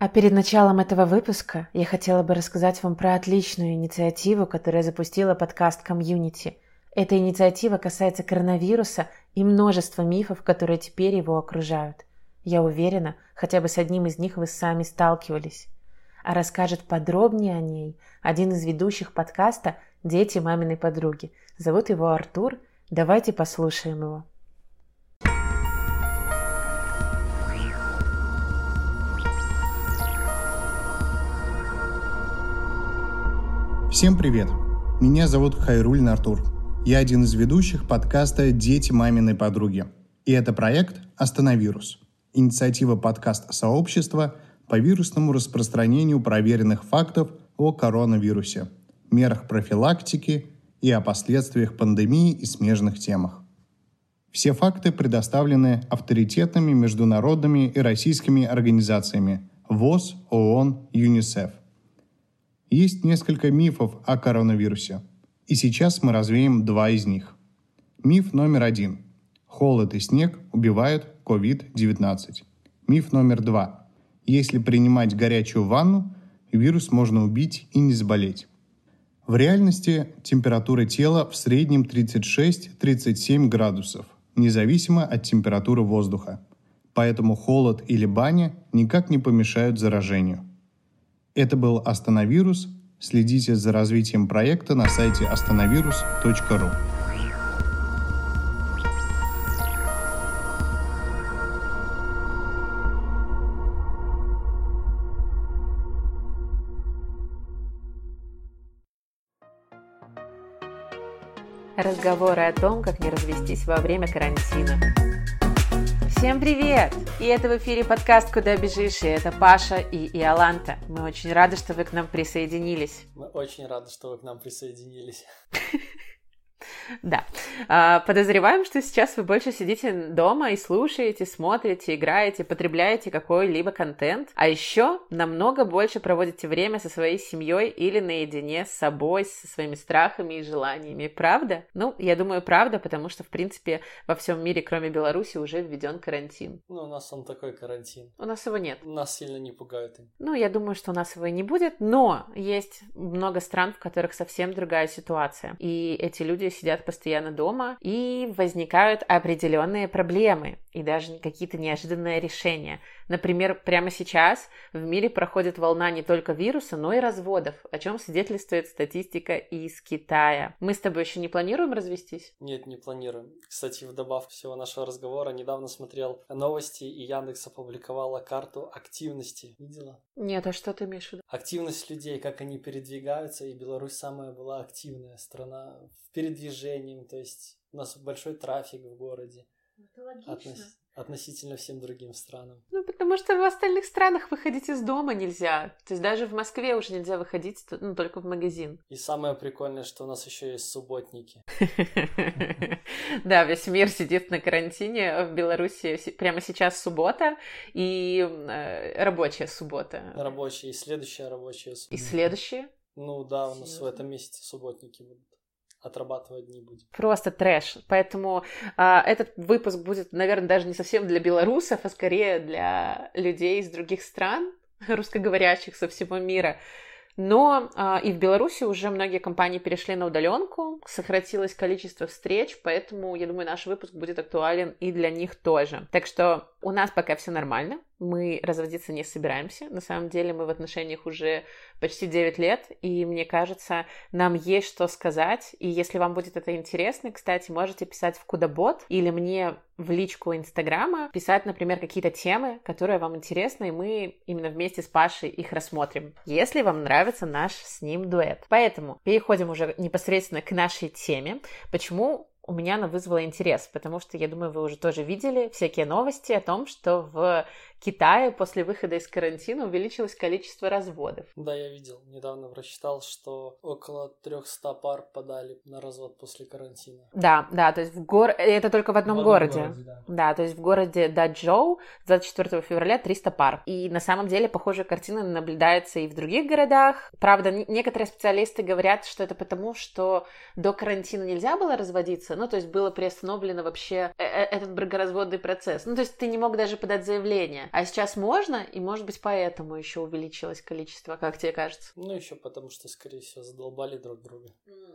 А перед началом этого выпуска я хотела бы рассказать вам про отличную инициативу, которая запустила подкаст «Комьюнити». Эта инициатива касается коронавируса и множества мифов, которые теперь его окружают. Я уверена, хотя бы с одним из них вы сами сталкивались. А расскажет подробнее о ней один из ведущих подкаста «Дети маминой подруги». Зовут его Артур. Давайте послушаем его. Всем привет! Меня зовут Хайруль Артур. Я один из ведущих подкаста «Дети маминой подруги». И это проект «Остановирус» – инициатива подкаст-сообщества по вирусному распространению проверенных фактов о коронавирусе, мерах профилактики и о последствиях пандемии и смежных темах. Все факты предоставлены авторитетными международными и российскими организациями ВОЗ, ООН, ЮНИСЕФ – есть несколько мифов о коронавирусе, и сейчас мы развеем два из них. Миф номер один. Холод и снег убивают COVID-19. Миф номер два. Если принимать горячую ванну, вирус можно убить и не заболеть. В реальности температура тела в среднем 36-37 градусов, независимо от температуры воздуха. Поэтому холод или баня никак не помешают заражению. Это был Остановирус. Следите за развитием проекта на сайте остановирус.ру. Разговоры о том, как не развестись во время карантина. Всем привет! И это в эфире подкаст «Куда бежишь?» и это Паша и Иоланта. Мы очень рады, что вы к нам присоединились. Мы очень рады, что вы к нам присоединились. Да. А, подозреваем, что сейчас вы больше сидите дома и слушаете, смотрите, играете, потребляете какой-либо контент, а еще намного больше проводите время со своей семьей или наедине с собой, со своими страхами и желаниями. Правда? Ну, я думаю, правда, потому что, в принципе, во всем мире, кроме Беларуси, уже введен карантин. Ну, у нас он такой карантин. У нас его нет. Нас сильно не пугают им. Ну, я думаю, что у нас его и не будет, но есть много стран, в которых совсем другая ситуация. И эти люди сидят постоянно дома, и возникают определенные проблемы и даже какие-то неожиданные решения. Например, прямо сейчас в мире проходит волна не только вируса, но и разводов, о чем свидетельствует статистика из Китая. Мы с тобой еще не планируем развестись? Нет, не планируем. Кстати, в добавку всего нашего разговора недавно смотрел новости, и Яндекс опубликовала карту активности. Видела? Нет, а что ты имеешь в виду? Активность людей, как они передвигаются, и Беларусь самая была активная страна в передвижении, то есть у нас большой трафик в городе. Это логично. Относ... Относительно всем другим странам. Ну, потому что в остальных странах выходить из дома нельзя. То есть даже в Москве уже нельзя выходить, ну, только в магазин. И самое прикольное, что у нас еще есть субботники. Да, весь мир сидит на карантине. В Беларуси прямо сейчас суббота и э, рабочая суббота. Рабочая и следующая рабочая суббота. И следующая? Ну да, у нас в этом месяце субботники будут отрабатывать дни будем. Просто трэш. Поэтому а, этот выпуск будет, наверное, даже не совсем для белорусов, а скорее для людей из других стран, русскоговорящих со всего мира. Но а, и в Беларуси уже многие компании перешли на удаленку, сократилось количество встреч, поэтому, я думаю, наш выпуск будет актуален и для них тоже. Так что у нас пока все нормально, мы разводиться не собираемся. На самом деле мы в отношениях уже почти 9 лет, и мне кажется, нам есть что сказать. И если вам будет это интересно, кстати, можете писать в Кудабот или мне в личку Инстаграма, писать, например, какие-то темы, которые вам интересны, и мы именно вместе с Пашей их рассмотрим, если вам нравится наш с ним дуэт. Поэтому переходим уже непосредственно к нашей теме. Почему у меня она вызвала интерес, потому что, я думаю, вы уже тоже видели всякие новости о том, что в Китае после выхода из карантина увеличилось количество разводов. Да, я видел. Недавно прочитал, что около 300 пар подали на развод после карантина. Да, да, то есть в гор... это только в одном, в одном городе. городе да. да, то есть в городе Даджоу 24 февраля 300 пар. И на самом деле похожая картина наблюдается и в других городах. Правда, некоторые специалисты говорят, что это потому, что до карантина нельзя было разводиться, ну, то есть было приостановлено вообще э, э, этот бракоразводный процесс. Ну, то есть ты не мог даже подать заявление. Ранее. А сейчас можно, и, может быть, поэтому еще увеличилось количество, как тебе кажется? Ну, еще потому что, скорее всего, задолбали друг друга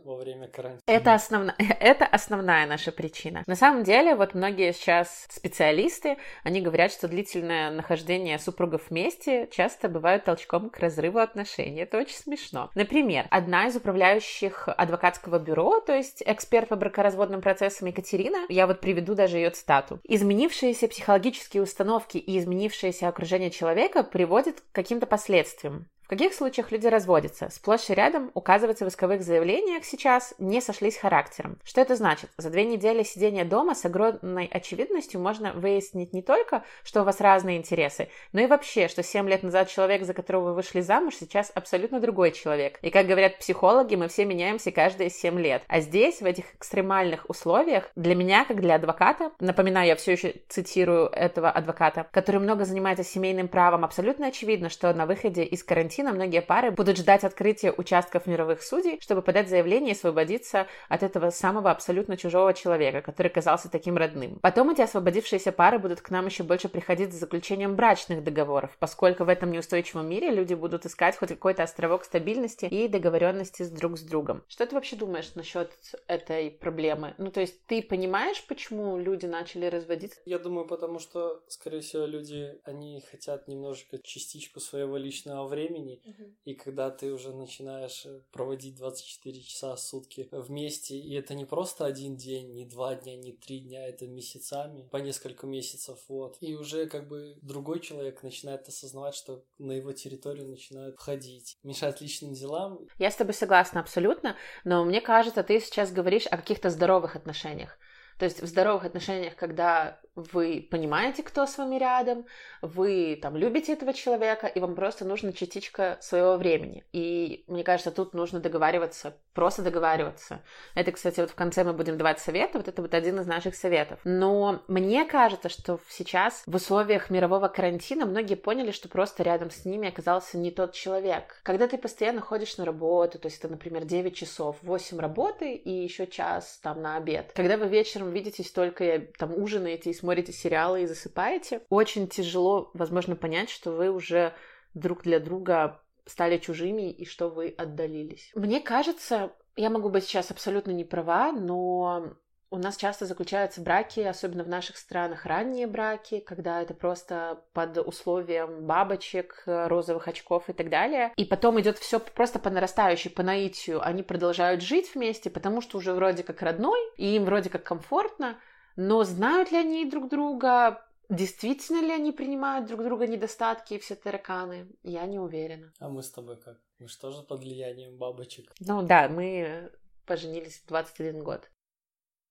во время карантина. Это, основ... это основная наша причина. На самом деле, вот многие сейчас специалисты, они говорят, что длительное нахождение супругов вместе часто бывает толчком к разрыву отношений. Это очень смешно. Например, одна из управляющих адвокатского бюро, то есть эксперт по бракоразводным процессам Екатерина, я вот приведу даже ее цитату. Изменившиеся психологические установки и изменившееся окружение человека приводят к каким-то последствиям. В каких случаях люди разводятся? Сплошь и рядом указывается в исковых заявлениях сейчас не сошлись характером. Что это значит? За две недели сидения дома с огромной очевидностью можно выяснить не только, что у вас разные интересы, но и вообще, что 7 лет назад человек, за которого вы вышли замуж, сейчас абсолютно другой человек. И как говорят психологи, мы все меняемся каждые 7 лет. А здесь, в этих экстремальных условиях, для меня, как для адвоката, напоминаю, я все еще цитирую этого адвоката, который много занимается семейным правом, абсолютно очевидно, что на выходе из карантина карантина многие пары будут ждать открытия участков мировых судей, чтобы подать заявление и освободиться от этого самого абсолютно чужого человека, который казался таким родным. Потом эти освободившиеся пары будут к нам еще больше приходить за заключением брачных договоров, поскольку в этом неустойчивом мире люди будут искать хоть какой-то островок стабильности и договоренности с друг с другом. Что ты вообще думаешь насчет этой проблемы? Ну, то есть ты понимаешь, почему люди начали разводиться? Я думаю, потому что, скорее всего, люди, они хотят немножко частичку своего личного времени, времени, угу. и когда ты уже начинаешь э, проводить 24 часа в сутки вместе, и это не просто один день, не два дня, не три дня, это месяцами, по несколько месяцев, вот. И уже как бы другой человек начинает осознавать, что на его территорию начинают входить, мешать личным делам. Я с тобой согласна абсолютно, но мне кажется, ты сейчас говоришь о каких-то здоровых отношениях. То есть в здоровых отношениях, когда вы понимаете, кто с вами рядом, вы там любите этого человека, и вам просто нужна частичка своего времени. И мне кажется, тут нужно договариваться, просто договариваться. Это, кстати, вот в конце мы будем давать советы, вот это вот один из наших советов. Но мне кажется, что сейчас в условиях мирового карантина многие поняли, что просто рядом с ними оказался не тот человек. Когда ты постоянно ходишь на работу, то есть это, например, 9 часов, 8 работы и еще час там на обед. Когда вы вечером видитесь только, там ужинаете и смотрите сериалы и засыпаете, очень тяжело, возможно, понять, что вы уже друг для друга стали чужими и что вы отдалились. Мне кажется, я могу быть сейчас абсолютно не права, но у нас часто заключаются браки, особенно в наших странах, ранние браки, когда это просто под условием бабочек, розовых очков и так далее. И потом идет все просто по нарастающей, по наитию. Они продолжают жить вместе, потому что уже вроде как родной, и им вроде как комфортно, но знают ли они друг друга, действительно ли они принимают друг друга недостатки и все тараканы, я не уверена. А мы с тобой как? Мы же тоже под влиянием бабочек. Ну да, мы поженились в 21 год.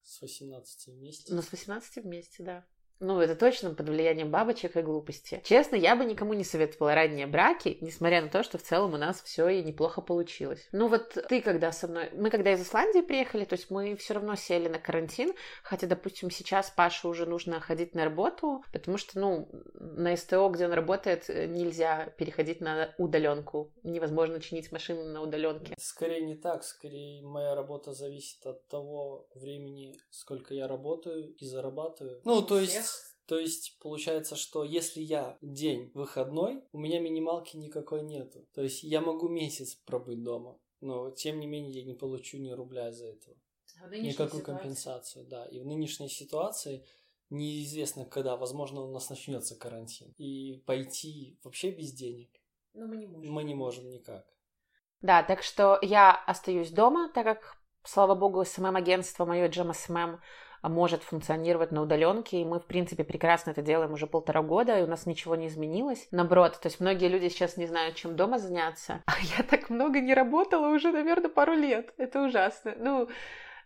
С 18 вместе? Ну, с 18 вместе, да. Ну, это точно под влиянием бабочек и глупости. Честно, я бы никому не советовала ранние браки, несмотря на то, что в целом у нас все и неплохо получилось. Ну вот ты когда со мной... Мы когда из Исландии приехали, то есть мы все равно сели на карантин, хотя, допустим, сейчас Паше уже нужно ходить на работу, потому что, ну, на СТО, где он работает, нельзя переходить на удаленку. Невозможно чинить машину на удаленке. Скорее не так, скорее моя работа зависит от того времени, сколько я работаю и зарабатываю. Ну, то есть то есть получается, что если я день выходной, у меня минималки никакой нету. То есть я могу месяц пробыть дома, но тем не менее я не получу ни рубля за этого. А Никакую ситуации? компенсацию, да. И в нынешней ситуации неизвестно когда, возможно, у нас начнется карантин. И пойти вообще без денег. Но мы не можем. Мы не можем никак. Да, так что я остаюсь дома, так как, слава богу, СММ-агентство мое GMSMM может функционировать на удаленке, и мы, в принципе, прекрасно это делаем уже полтора года, и у нас ничего не изменилось. Наоборот, то есть многие люди сейчас не знают, чем дома заняться, а я так много не работала уже, наверное, пару лет. Это ужасно. Ну,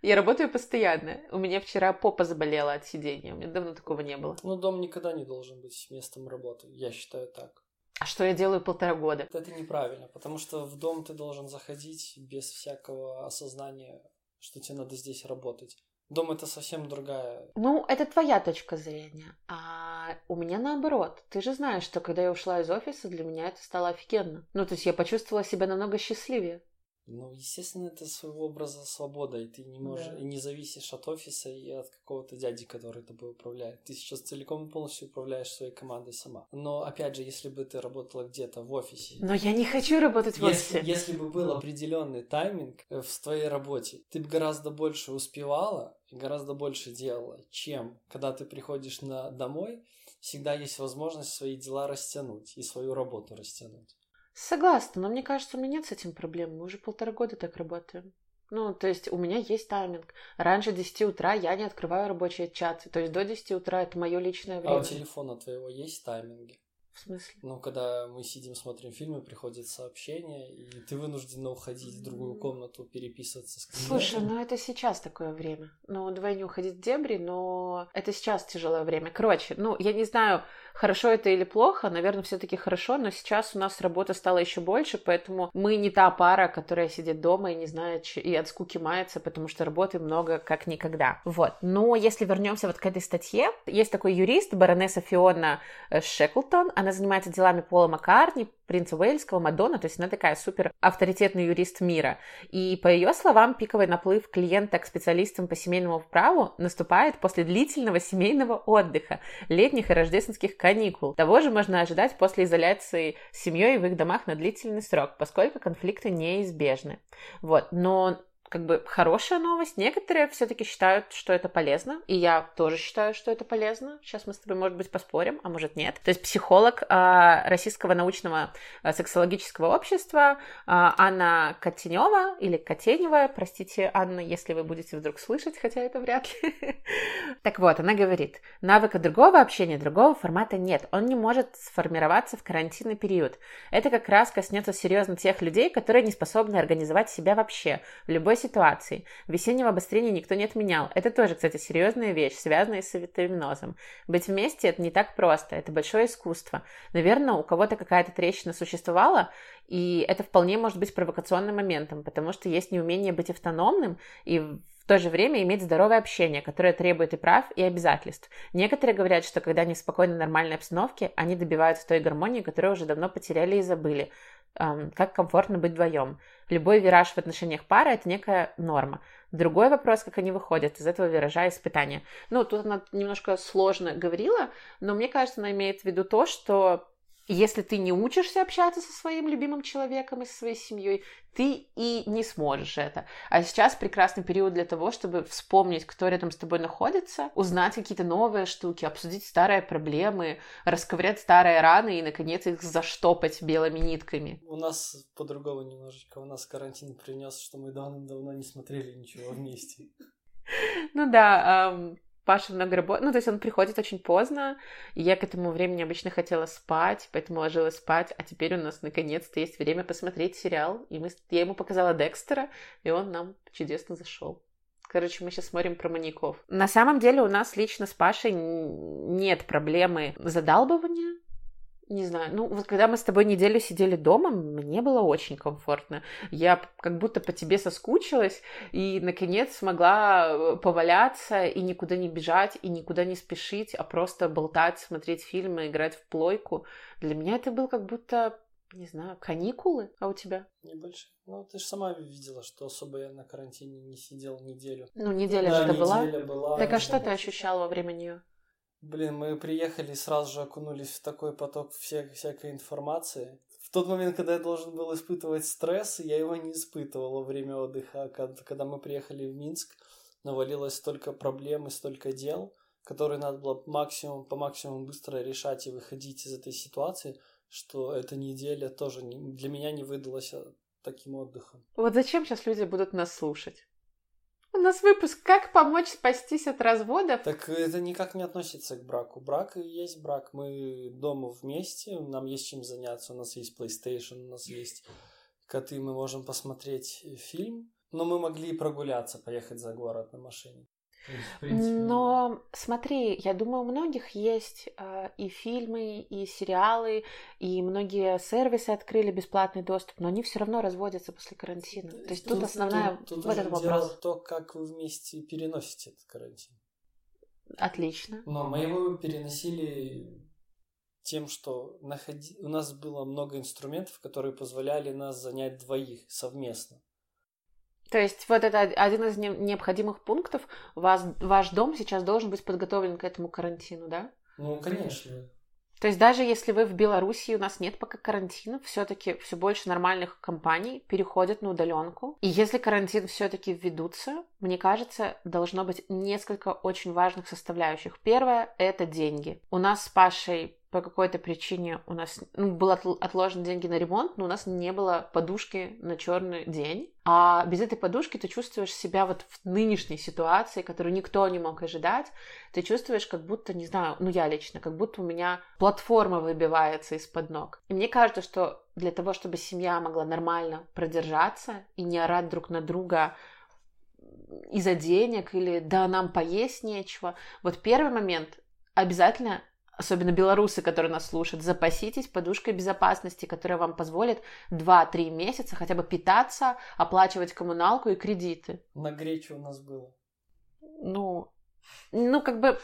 я работаю постоянно. У меня вчера попа заболела от сидения. У меня давно такого не было. Ну, дом никогда не должен быть местом работы. Я считаю так. А что я делаю полтора года? Это неправильно, потому что в дом ты должен заходить без всякого осознания, что тебе надо здесь работать. Дом это совсем другая. Ну, это твоя точка зрения. А у меня наоборот. Ты же знаешь, что когда я ушла из офиса, для меня это стало офигенно. Ну, то есть я почувствовала себя намного счастливее. Ну, естественно, это своего образа свобода, и ты не можешь, да. и не зависишь от офиса и от какого-то дяди, который тобой управляет. Ты сейчас целиком и полностью управляешь своей командой сама. Но, опять же, если бы ты работала где-то в офисе... Но я не хочу работать в если, офисе. Если бы был определенный тайминг э, в твоей работе, ты бы гораздо больше успевала гораздо больше делала, чем когда ты приходишь на домой, всегда есть возможность свои дела растянуть и свою работу растянуть. Согласна, но мне кажется, у меня нет с этим проблем. Мы уже полтора года так работаем. Ну, то есть у меня есть тайминг. Раньше 10 утра я не открываю рабочий чат. То есть до 10 утра это мое личное время. А у телефона твоего есть тайминги? В смысле? Ну, когда мы сидим, смотрим фильмы, приходит сообщение, и ты вынуждена уходить в другую комнату, переписываться с клиентом. Слушай, ну это сейчас такое время. Ну, давай не уходить в дебри, но это сейчас тяжелое время. Короче, ну, я не знаю, хорошо это или плохо, наверное, все-таки хорошо, но сейчас у нас работа стала еще больше, поэтому мы не та пара, которая сидит дома и не знает, и от скуки мается, потому что работы много как никогда. Вот. Но если вернемся вот к этой статье, есть такой юрист, баронесса Фиона э, Шеклтон, она занимается делами Пола Маккартни, принца Уэльского, Мадонна, то есть она такая супер авторитетный юрист мира. И по ее словам, пиковый наплыв клиента к специалистам по семейному праву наступает после длительного семейного отдыха, летних и рождественских каникул. Того же можно ожидать после изоляции с семьей в их домах на длительный срок, поскольку конфликты неизбежны. Вот. Но как бы хорошая новость. Некоторые все-таки считают, что это полезно, и я тоже считаю, что это полезно. Сейчас мы с тобой, может быть, поспорим, а может нет. То есть психолог э, Российского научного э, сексологического общества э, Анна Котенева или Котенева, простите, Анна, если вы будете вдруг слышать, хотя это вряд ли. Так вот, она говорит, навыка другого общения, другого формата нет. Он не может сформироваться в карантинный период. Это как раз коснется серьезно тех людей, которые не способны организовать себя вообще в любой ситуации. Весеннего обострения никто не отменял. Это тоже, кстати, серьезная вещь, связанная с витаминозом. Быть вместе это не так просто, это большое искусство. Наверное, у кого-то какая-то трещина существовала, и это вполне может быть провокационным моментом, потому что есть неумение быть автономным и в то же время иметь здоровое общение, которое требует и прав, и обязательств. Некоторые говорят, что когда они в спокойной нормальной обстановке, они добиваются той гармонии, которую уже давно потеряли и забыли как комфортно быть вдвоем. Любой вираж в отношениях пары – это некая норма. Другой вопрос, как они выходят из этого виража испытания. Ну, тут она немножко сложно говорила, но мне кажется, она имеет в виду то, что если ты не учишься общаться со своим любимым человеком и со своей семьей, ты и не сможешь это. А сейчас прекрасный период для того, чтобы вспомнить, кто рядом с тобой находится, узнать какие-то новые штуки, обсудить старые проблемы, расковырять старые раны и, наконец, их заштопать белыми нитками. У нас по-другому немножечко. У нас карантин принес, что мы давно-давно не смотрели ничего вместе. Ну да, Паша много работает, ну, то есть он приходит очень поздно, и я к этому времени обычно хотела спать, поэтому ложилась спать, а теперь у нас наконец-то есть время посмотреть сериал, и мы, я ему показала Декстера, и он нам чудесно зашел. Короче, мы сейчас смотрим про маньяков. На самом деле у нас лично с Пашей нет проблемы задалбывания, не знаю, ну вот когда мы с тобой неделю сидели дома, мне было очень комфортно. Я как будто по тебе соскучилась и, наконец, смогла э, поваляться и никуда не бежать, и никуда не спешить, а просто болтать, смотреть фильмы, играть в плойку. Для меня это был как будто, не знаю, каникулы, а у тебя? Небольшие. Ну, ты же сама видела, что особо я на карантине не сидел неделю. Ну, неделя да, же это была. была. Так а что ты ощущал во время нее? Блин, мы приехали и сразу же окунулись в такой поток всех, всякой информации. В тот момент, когда я должен был испытывать стресс, я его не испытывал во время отдыха. Когда мы приехали в Минск, навалилось столько проблем и столько дел, которые надо было максимум, по максимуму быстро решать и выходить из этой ситуации, что эта неделя тоже для меня не выдалась а, таким отдыхом. Вот зачем сейчас люди будут нас слушать? У нас выпуск «Как помочь спастись от разводов». Так это никак не относится к браку. Брак и есть брак. Мы дома вместе, нам есть чем заняться. У нас есть PlayStation, у нас есть коты, мы можем посмотреть фильм. Но мы могли прогуляться, поехать за город на машине. Но смотри, я думаю, у многих есть э, и фильмы, и сериалы, и многие сервисы открыли бесплатный доступ, но они все равно разводятся после карантина. То есть тут, тут основная тут, тут в этот вопрос. то, как вы вместе переносите этот карантин. Отлично. Но мы его переносили тем, что находи... у нас было много инструментов, которые позволяли нас занять двоих совместно. То есть вот это один из необходимых пунктов. Вас, ваш дом сейчас должен быть подготовлен к этому карантину, да? Ну, конечно. То есть даже если вы в Беларуси, у нас нет пока карантина, все-таки все больше нормальных компаний переходят на удаленку. И если карантин все-таки введутся, мне кажется, должно быть несколько очень важных составляющих. Первое — это деньги. У нас с Пашей по какой-то причине у нас ну, был отложен деньги на ремонт, но у нас не было подушки на черный день. А без этой подушки ты чувствуешь себя вот в нынешней ситуации, которую никто не мог ожидать. Ты чувствуешь, как будто, не знаю, ну я лично, как будто у меня платформа выбивается из-под ног. И мне кажется, что для того, чтобы семья могла нормально продержаться и не орать друг на друга из-за денег или да, нам поесть нечего. Вот первый момент обязательно особенно белорусы, которые нас слушают, запаситесь подушкой безопасности, которая вам позволит 2-3 месяца хотя бы питаться, оплачивать коммуналку и кредиты. На гречу у нас было. Ну, ну как бы...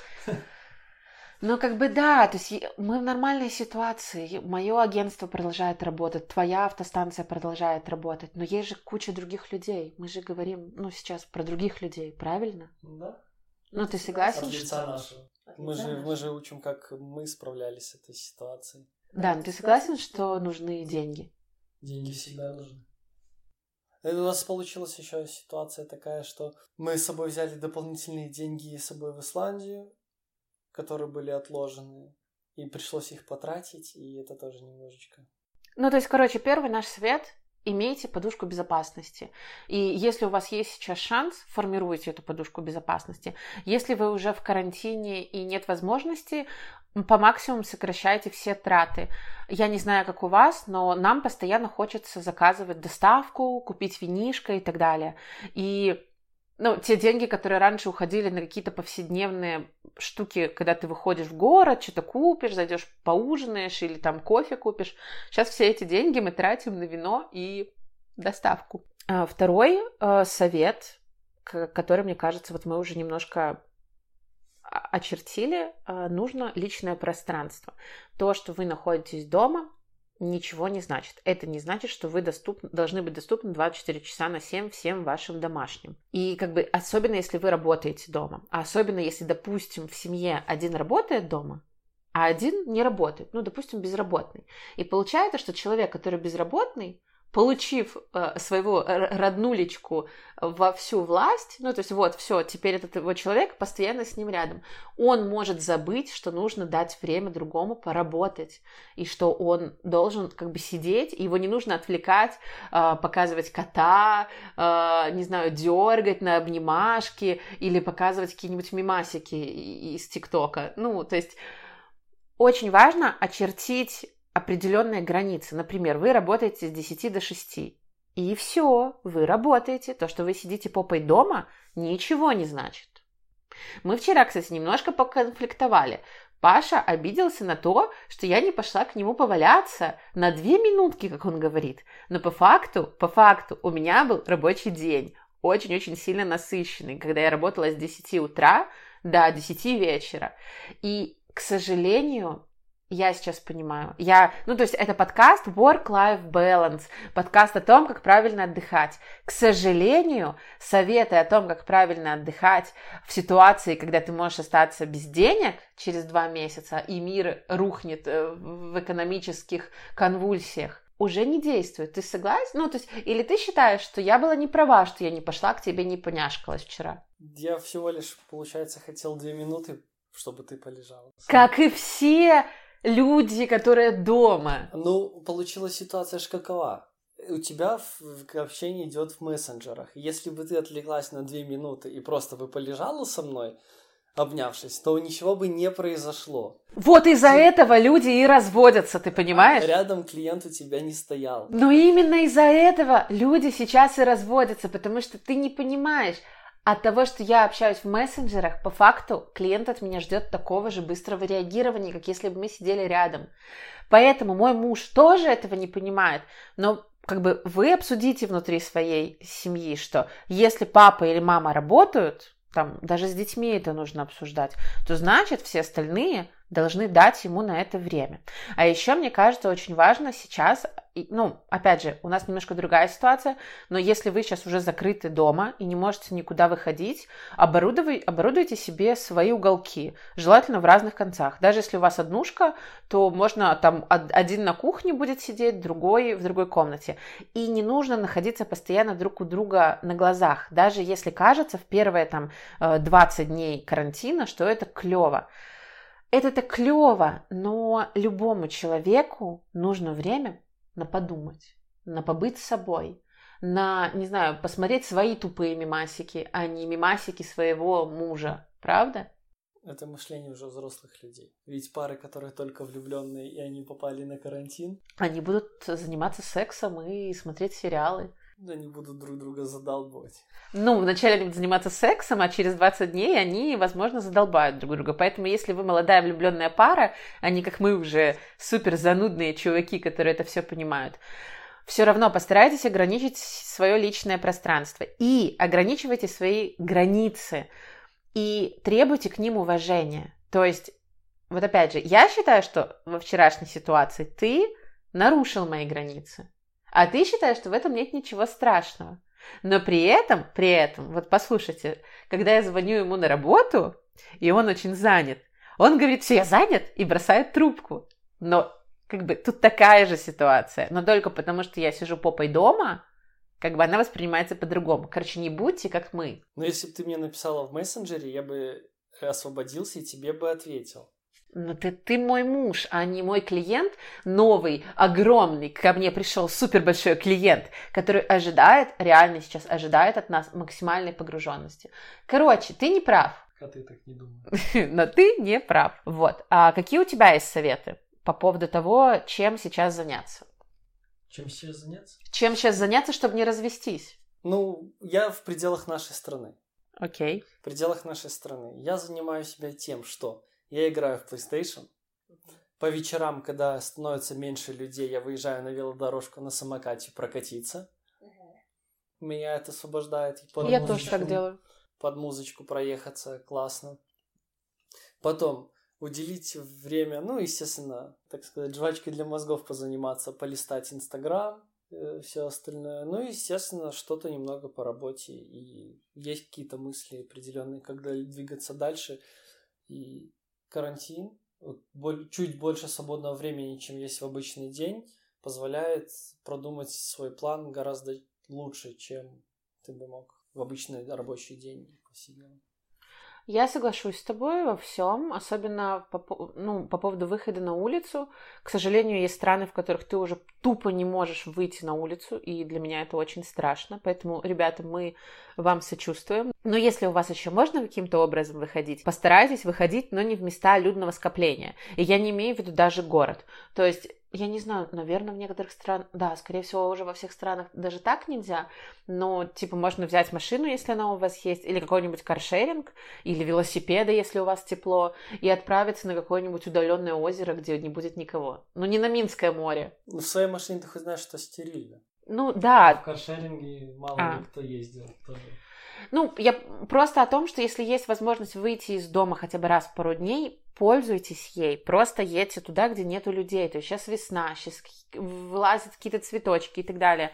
Ну, как бы да, то есть мы в нормальной ситуации. Мое агентство продолжает работать, твоя автостанция продолжает работать, но есть же куча других людей. Мы же говорим, ну, сейчас про других людей, правильно? Да. Ну, ты согласен? От лица нашего. Мы же, мы же учим, как мы справлялись с этой ситуацией. Да, но ты согласен, что нужны деньги? Деньги всегда нужны. И у нас получилась еще ситуация такая, что мы с собой взяли дополнительные деньги с собой в Исландию, которые были отложены, и пришлось их потратить, и это тоже немножечко. Ну, то есть, короче, первый наш совет имейте подушку безопасности. И если у вас есть сейчас шанс, формируйте эту подушку безопасности. Если вы уже в карантине и нет возможности, по максимуму сокращайте все траты. Я не знаю, как у вас, но нам постоянно хочется заказывать доставку, купить винишко и так далее. И ну, те деньги, которые раньше уходили на какие-то повседневные штуки, когда ты выходишь в город, что-то купишь, зайдешь поужинаешь или там кофе купишь. Сейчас все эти деньги мы тратим на вино и доставку. А, второй э, совет, который, мне кажется, вот мы уже немножко очертили, э, нужно личное пространство. То, что вы находитесь дома, ничего не значит. Это не значит, что вы доступны, должны быть доступны 24 часа на 7 всем вашим домашним. И как бы особенно если вы работаете дома, а особенно если, допустим, в семье один работает дома, а один не работает, ну, допустим, безработный. И получается, что человек, который безработный, получив э, своего роднулечку во всю власть, ну, то есть вот, все, теперь этот его человек постоянно с ним рядом, он может забыть, что нужно дать время другому поработать, и что он должен как бы сидеть, и его не нужно отвлекать, э, показывать кота, э, не знаю, дергать на обнимашки или показывать какие-нибудь мимасики из ТикТока. Ну, то есть очень важно очертить определенные границы. Например, вы работаете с 10 до 6. И все, вы работаете. То, что вы сидите попой дома, ничего не значит. Мы вчера, кстати, немножко поконфликтовали. Паша обиделся на то, что я не пошла к нему поваляться на две минутки, как он говорит. Но по факту, по факту, у меня был рабочий день, очень-очень сильно насыщенный, когда я работала с 10 утра до 10 вечера. И, к сожалению, я сейчас понимаю. Я, ну, то есть это подкаст Work-Life Balance, подкаст о том, как правильно отдыхать. К сожалению, советы о том, как правильно отдыхать в ситуации, когда ты можешь остаться без денег через два месяца, и мир рухнет э, в экономических конвульсиях, уже не действует. Ты согласен? Ну, то есть, или ты считаешь, что я была не права, что я не пошла к тебе, не поняшкалась вчера? Я всего лишь, получается, хотел две минуты, чтобы ты полежала. Как и все люди, которые дома. Ну, получилась ситуация ж какова. У тебя в, общение идет в мессенджерах. Если бы ты отвлеклась на две минуты и просто бы полежала со мной, обнявшись, то ничего бы не произошло. Вот из-за ты... этого люди и разводятся, ты понимаешь? Рядом клиент у тебя не стоял. Но именно из-за этого люди сейчас и разводятся, потому что ты не понимаешь, от того, что я общаюсь в мессенджерах, по факту клиент от меня ждет такого же быстрого реагирования, как если бы мы сидели рядом. Поэтому мой муж тоже этого не понимает, но как бы вы обсудите внутри своей семьи, что если папа или мама работают, там даже с детьми это нужно обсуждать, то значит все остальные должны дать ему на это время. А еще, мне кажется, очень важно сейчас, ну, опять же, у нас немножко другая ситуация, но если вы сейчас уже закрыты дома и не можете никуда выходить, оборудуй, оборудуйте себе свои уголки, желательно в разных концах. Даже если у вас однушка, то можно там один на кухне будет сидеть, другой в другой комнате. И не нужно находиться постоянно друг у друга на глазах, даже если кажется в первые там 20 э, дней карантина, что это клево это-то клево, но любому человеку нужно время на подумать, на побыть с собой, на, не знаю, посмотреть свои тупые мимасики, а не мимасики своего мужа, правда? Это мышление уже взрослых людей. Ведь пары, которые только влюбленные и они попали на карантин. Они будут заниматься сексом и смотреть сериалы. Они будут друг друга задолбать. Ну, вначале они будут заниматься сексом, а через 20 дней они, возможно, задолбают друг друга. Поэтому, если вы молодая влюбленная пара, а не как мы уже супер занудные чуваки, которые это все понимают, все равно постарайтесь ограничить свое личное пространство и ограничивайте свои границы и требуйте к ним уважения. То есть, вот опять же, я считаю, что во вчерашней ситуации ты нарушил мои границы. А ты считаешь, что в этом нет ничего страшного. Но при этом, при этом, вот послушайте, когда я звоню ему на работу, и он очень занят, он говорит, все, я занят, и бросает трубку. Но как бы тут такая же ситуация, но только потому, что я сижу попой дома, как бы она воспринимается по-другому. Короче, не будьте как мы. Но если бы ты мне написала в мессенджере, я бы освободился и тебе бы ответил. Но ты, ты мой муж, а не мой клиент, новый, огромный. Ко мне пришел супер большой клиент, который ожидает, реально сейчас ожидает от нас максимальной погруженности. Короче, ты не прав. А ты так не думаешь. Но ты не прав. Вот. А какие у тебя есть советы по поводу того, чем сейчас заняться? Чем сейчас заняться? Чем сейчас заняться, чтобы не развестись? Ну, я в пределах нашей страны. Окей. Okay. В пределах нашей страны. Я занимаю себя тем, что я играю в PlayStation. По вечерам, когда становится меньше людей, я выезжаю на велодорожку на самокате прокатиться. Меня это освобождает. Под я музычку, тоже так делаю. Под музычку проехаться, классно. Потом уделить время, ну, естественно, так сказать, жвачкой для мозгов позаниматься, полистать Инстаграм, э, все остальное. Ну, естественно, что-то немного по работе. И есть какие-то мысли определенные, когда двигаться дальше. И карантин, чуть больше свободного времени, чем есть в обычный день, позволяет продумать свой план гораздо лучше, чем ты бы мог в обычный рабочий день повседневно. Я соглашусь с тобой во всем, особенно по, ну, по поводу выхода на улицу. К сожалению, есть страны, в которых ты уже тупо не можешь выйти на улицу, и для меня это очень страшно. Поэтому, ребята, мы вам сочувствуем. Но если у вас еще можно каким-то образом выходить, постарайтесь выходить, но не в места людного скопления. И я не имею в виду даже город. То есть я не знаю, наверное, в некоторых странах, да, скорее всего, уже во всех странах даже так нельзя, но, типа, можно взять машину, если она у вас есть, или какой-нибудь каршеринг, или велосипеды, если у вас тепло, и отправиться на какое-нибудь удаленное озеро, где не будет никого. Ну, не на Минское море. Ну, в своей машине ты хоть знаешь, что стерильно. Ну, да. А в каршеринге мало а. кто ездил тоже. Ну, я просто о том, что если есть возможность выйти из дома хотя бы раз в пару дней, пользуйтесь ей, просто едьте туда, где нету людей. То есть сейчас весна, сейчас вылазят какие-то цветочки и так далее.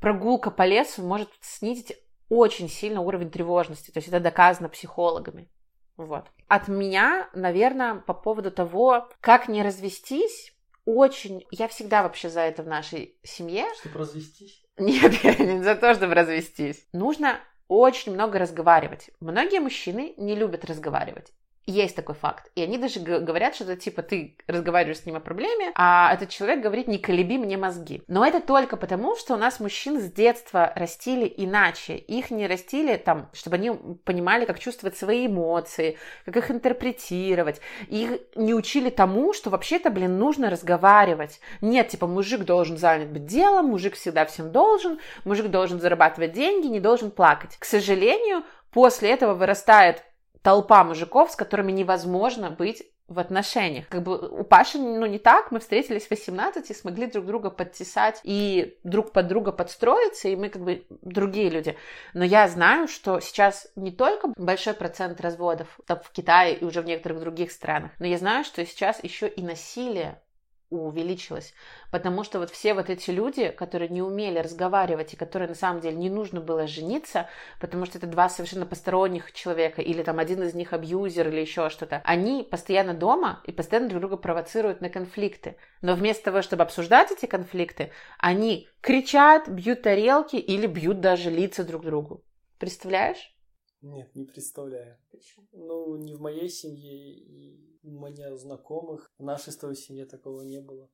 Прогулка по лесу может снизить очень сильно уровень тревожности. То есть это доказано психологами. Вот. От меня, наверное, по поводу того, как не развестись, очень... Я всегда вообще за это в нашей семье. Чтобы развестись? Нет, я не за то, чтобы развестись. Нужно очень много разговаривать. Многие мужчины не любят разговаривать. Есть такой факт. И они даже говорят, что это типа ты разговариваешь с ним о проблеме, а этот человек говорит, не колеби мне мозги. Но это только потому, что у нас мужчин с детства растили иначе. Их не растили там, чтобы они понимали, как чувствовать свои эмоции, как их интерпретировать. Их не учили тому, что вообще-то, блин, нужно разговаривать. Нет, типа, мужик должен занят быть делом, мужик всегда всем должен, мужик должен зарабатывать деньги, не должен плакать. К сожалению, после этого вырастает толпа мужиков, с которыми невозможно быть в отношениях. Как бы у Паши, ну, не так, мы встретились в 18 и смогли друг друга подтесать и друг под друга подстроиться, и мы как бы другие люди. Но я знаю, что сейчас не только большой процент разводов там, в Китае и уже в некоторых других странах, но я знаю, что сейчас еще и насилие увеличилось. Потому что вот все вот эти люди, которые не умели разговаривать и которые на самом деле не нужно было жениться, потому что это два совершенно посторонних человека, или там один из них абьюзер или еще что-то, они постоянно дома и постоянно друг друга провоцируют на конфликты. Но вместо того, чтобы обсуждать эти конфликты, они кричат, бьют тарелки или бьют даже лица друг другу. Представляешь? Нет, не представляю. Почему? Ну, не в моей семье и у меня знакомых. В нашей с семье такого не было.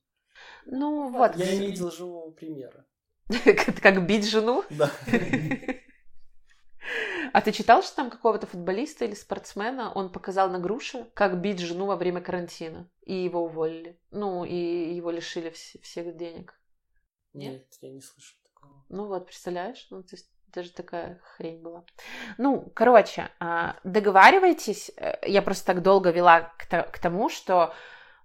Ну, вот. Я не видел живого примера. Как бить жену? Да. А ты читал, что там какого-то футболиста или спортсмена он показал на груше, как бить жену во время карантина, и его уволили. Ну, и его лишили вс- всех денег. Нет? Нет, я не слышал такого. Ну вот, представляешь? Ну, то есть даже такая хрень была. Ну, короче, а, договаривайтесь. Э, я просто так долго вела к тому, что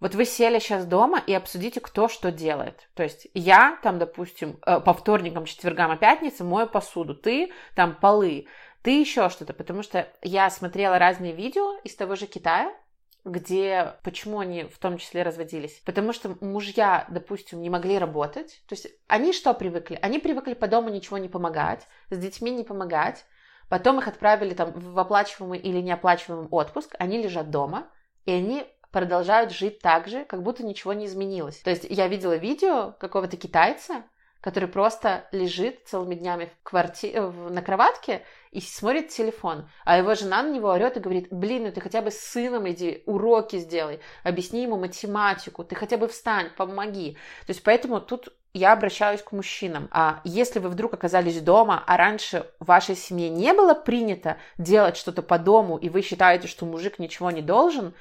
вот вы сели сейчас дома и обсудите, кто что делает. То есть я там, допустим, э, по вторникам, четвергам и пятницам мою посуду, ты там полы, ты еще что-то, потому что я смотрела разные видео из того же Китая, где почему они в том числе разводились? Потому что мужья, допустим, не могли работать. То есть они что привыкли? Они привыкли по дому ничего не помогать, с детьми не помогать. Потом их отправили там в оплачиваемый или неоплачиваемый отпуск. Они лежат дома, и они продолжают жить так же, как будто ничего не изменилось. То есть я видела видео какого-то китайца, который просто лежит целыми днями в кварти... на кроватке и смотрит телефон, а его жена на него орет и говорит, блин, ну ты хотя бы с сыном иди, уроки сделай, объясни ему математику, ты хотя бы встань, помоги. То есть поэтому тут я обращаюсь к мужчинам. А если вы вдруг оказались дома, а раньше в вашей семье не было принято делать что-то по дому, и вы считаете, что мужик ничего не должен,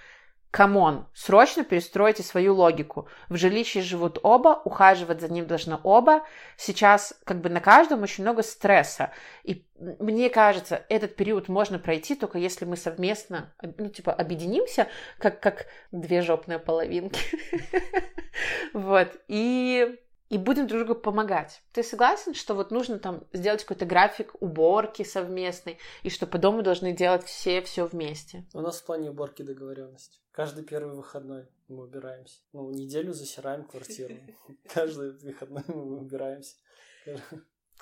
Come on, срочно перестройте свою логику. В жилище живут оба, ухаживать за ним должны оба. Сейчас как бы на каждом очень много стресса. И мне кажется, этот период можно пройти только если мы совместно, ну, типа, объединимся, как, как две жопные половинки. Вот. И и будем друг другу помогать. Ты согласен, что вот нужно там сделать какой-то график уборки совместный, и что по дому должны делать все все вместе? У нас в плане уборки договоренность. Каждый первый выходной мы убираемся. Ну, неделю засираем квартиру. Каждый выходной мы убираемся.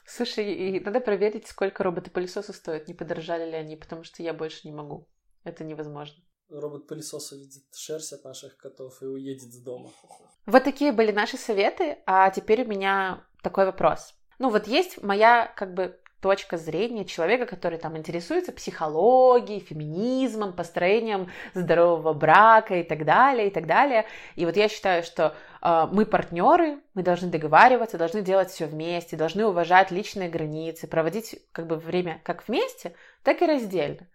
Слушай, и надо проверить, сколько роботы-пылесосы стоят, не подорожали ли они, потому что я больше не могу. Это невозможно. Робот-пылесос увидит шерсть от наших котов и уедет с дома. Вот такие были наши советы, а теперь у меня такой вопрос. Ну вот есть моя как бы точка зрения человека, который там интересуется психологией, феминизмом, построением здорового брака и так далее, и так далее. И вот я считаю, что э, мы партнеры, мы должны договариваться, должны делать все вместе, должны уважать личные границы, проводить как бы время как вместе, так и раздельно.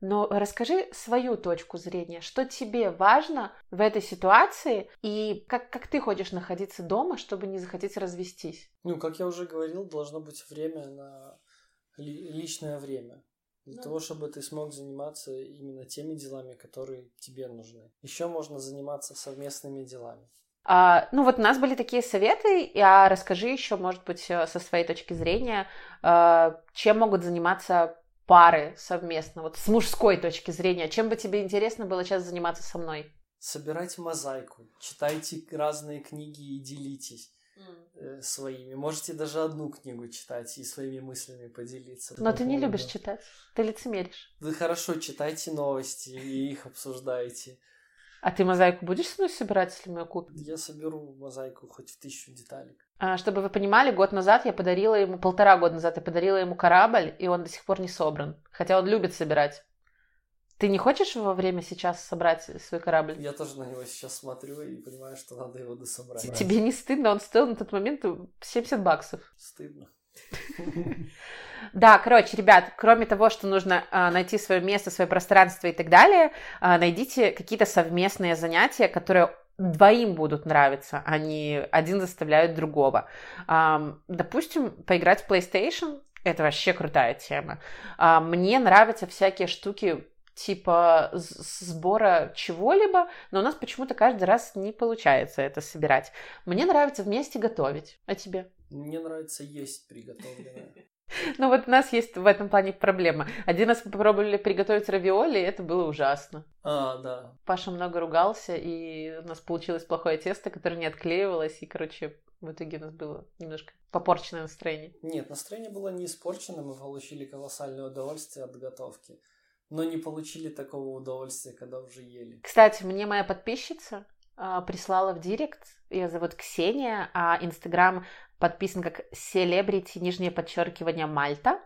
Но расскажи свою точку зрения, что тебе важно в этой ситуации и как, как ты хочешь находиться дома, чтобы не захотеть развестись? Ну, как я уже говорил, должно быть время на личное время. Для да. того, чтобы ты смог заниматься именно теми делами, которые тебе нужны. Еще можно заниматься совместными делами. А, ну вот у нас были такие советы, а расскажи еще, может быть, со своей точки зрения, а, чем могут заниматься пары совместно, вот с мужской точки зрения. Чем бы тебе интересно было сейчас заниматься со мной? Собирайте мозаику, читайте разные книги и делитесь mm. своими. Можете даже одну книгу читать и своими мыслями поделиться. Но ты не любишь читать, ты лицемеришь. Вы хорошо читайте новости и их обсуждайте. А ты мозаику будешь со мной собирать, если мы ее купим? Я соберу мозаику хоть в тысячу деталей. А, чтобы вы понимали, год назад я подарила ему, полтора года назад я подарила ему корабль, и он до сих пор не собран. Хотя он любит собирать. Ты не хочешь во время сейчас собрать свой корабль? Я тоже на него сейчас смотрю и понимаю, что надо его дособрать. Тебе не стыдно? Он стоил на тот момент 70 баксов. Стыдно. Да, короче, ребят, кроме того, что нужно а, найти свое место, свое пространство и так далее, а, найдите какие-то совместные занятия, которые двоим будут нравиться, а не один заставляет другого. А, допустим, поиграть в PlayStation, это вообще крутая тема. Мне нравятся всякие штуки типа сбора чего-либо, но у нас почему-то каждый раз не получается это собирать. Мне нравится вместе готовить. А тебе? Мне нравится есть приготовленное. Ну вот у нас есть в этом плане проблема. Один раз мы попробовали приготовить равиоли, и это было ужасно. А, да. Паша много ругался, и у нас получилось плохое тесто, которое не отклеивалось, и, короче, в итоге у нас было немножко попорченное настроение. Нет, настроение было не испорчено, мы получили колоссальное удовольствие от готовки. Но не получили такого удовольствия, когда уже ели. Кстати, мне моя подписчица э, прислала в директ, ее зовут Ксения, а Инстаграм подписан как Селебрити, нижнее подчеркивание Мальта.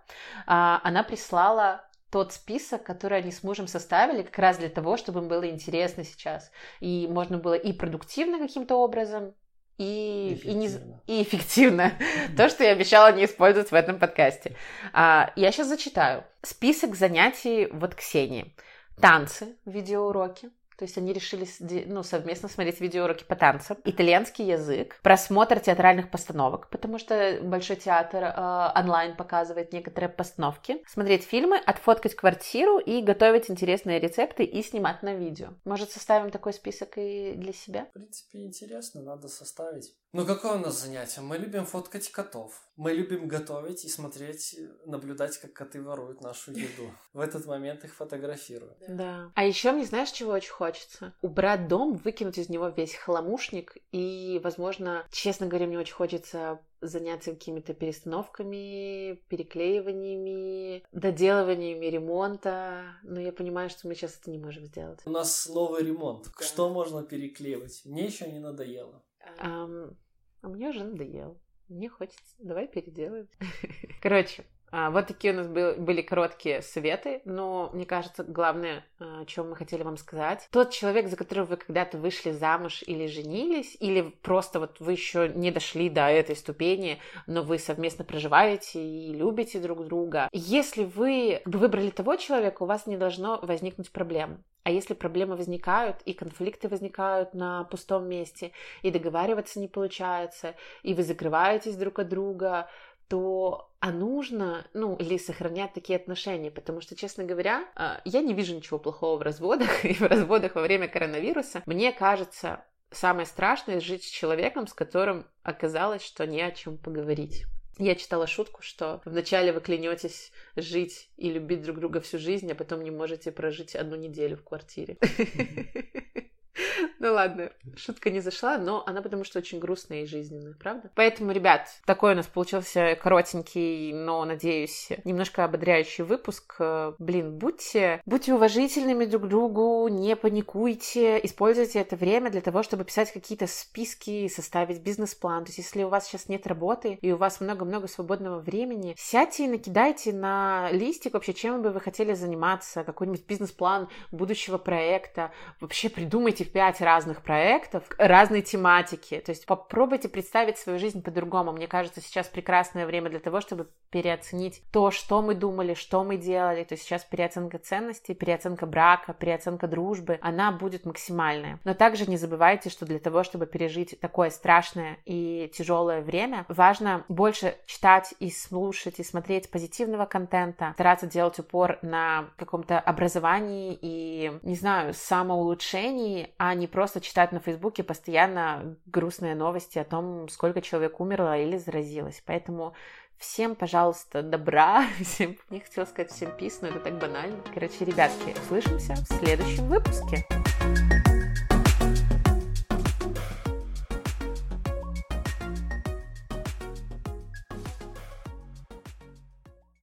Э, она прислала тот список, который они с мужем составили как раз для того, чтобы им было интересно сейчас. И можно было и продуктивно каким-то образом, и, и, не, и эффективно. То, что я обещала не использовать в этом подкасте. А, я сейчас зачитаю. Список занятий вот Ксении. Танцы, видеоуроки, то есть они решили ну, совместно смотреть видеоуроки по танцам, итальянский язык, просмотр театральных постановок, потому что Большой театр э, онлайн показывает некоторые постановки, смотреть фильмы, отфоткать квартиру и готовить интересные рецепты и снимать на видео. Может, составим такой список и для себя? В принципе, интересно, надо составить. Ну, какое у нас занятие? Мы любим фоткать котов. Мы любим готовить и смотреть, наблюдать, как коты воруют нашу еду. В этот момент их фотографируют. Да. А еще мне знаешь, чего очень хочется? Убрать дом, выкинуть из него весь хламушник и, возможно, честно говоря, мне очень хочется заняться какими-то перестановками, переклеиваниями, доделываниями ремонта. Но я понимаю, что мы сейчас это не можем сделать. У нас новый ремонт. Что можно переклеивать? Мне еще не надоело. Um, а мне уже надоело. Мне хочется. Давай переделаем. Короче, вот такие у нас были короткие советы, но мне кажется, главное, а, о чем мы хотели вам сказать, тот человек, за которого вы когда-то вышли замуж или женились, или просто вот вы еще не дошли до этой ступени, но вы совместно проживаете и любите друг друга. Если вы выбрали того человека, у вас не должно возникнуть проблем. А если проблемы возникают, и конфликты возникают на пустом месте, и договариваться не получается, и вы закрываетесь друг от друга, то а нужно, ну, или сохранять такие отношения, потому что, честно говоря, а, я не вижу ничего плохого в разводах и в разводах во время коронавируса. Мне кажется, самое страшное жить с человеком, с которым оказалось, что не о чем поговорить. Я читала шутку, что вначале вы клянетесь жить и любить друг друга всю жизнь, а потом не можете прожить одну неделю в квартире. Ну ладно, шутка не зашла, но она потому что очень грустная и жизненная, правда? Поэтому, ребят, такой у нас получился коротенький, но, надеюсь, немножко ободряющий выпуск. Блин, будьте, будьте уважительными друг к другу, не паникуйте, используйте это время для того, чтобы писать какие-то списки, составить бизнес-план. То есть, если у вас сейчас нет работы и у вас много-много свободного времени, сядьте и накидайте на листик вообще, чем бы вы хотели заниматься, какой-нибудь бизнес-план будущего проекта. Вообще придумайте в пять разных проектов, разной тематики. То есть попробуйте представить свою жизнь по-другому. Мне кажется, сейчас прекрасное время для того, чтобы переоценить то, что мы думали, что мы делали. То есть сейчас переоценка ценностей, переоценка брака, переоценка дружбы, она будет максимальная. Но также не забывайте, что для того, чтобы пережить такое страшное и тяжелое время, важно больше читать и слушать, и смотреть позитивного контента, стараться делать упор на каком-то образовании и, не знаю, самоулучшении, а не просто читать на Фейсбуке постоянно грустные новости о том, сколько человек умерло или заразилось. Поэтому всем, пожалуйста, добра, всем, не хотела сказать всем пис, но это так банально. Короче, ребятки, услышимся в следующем выпуске.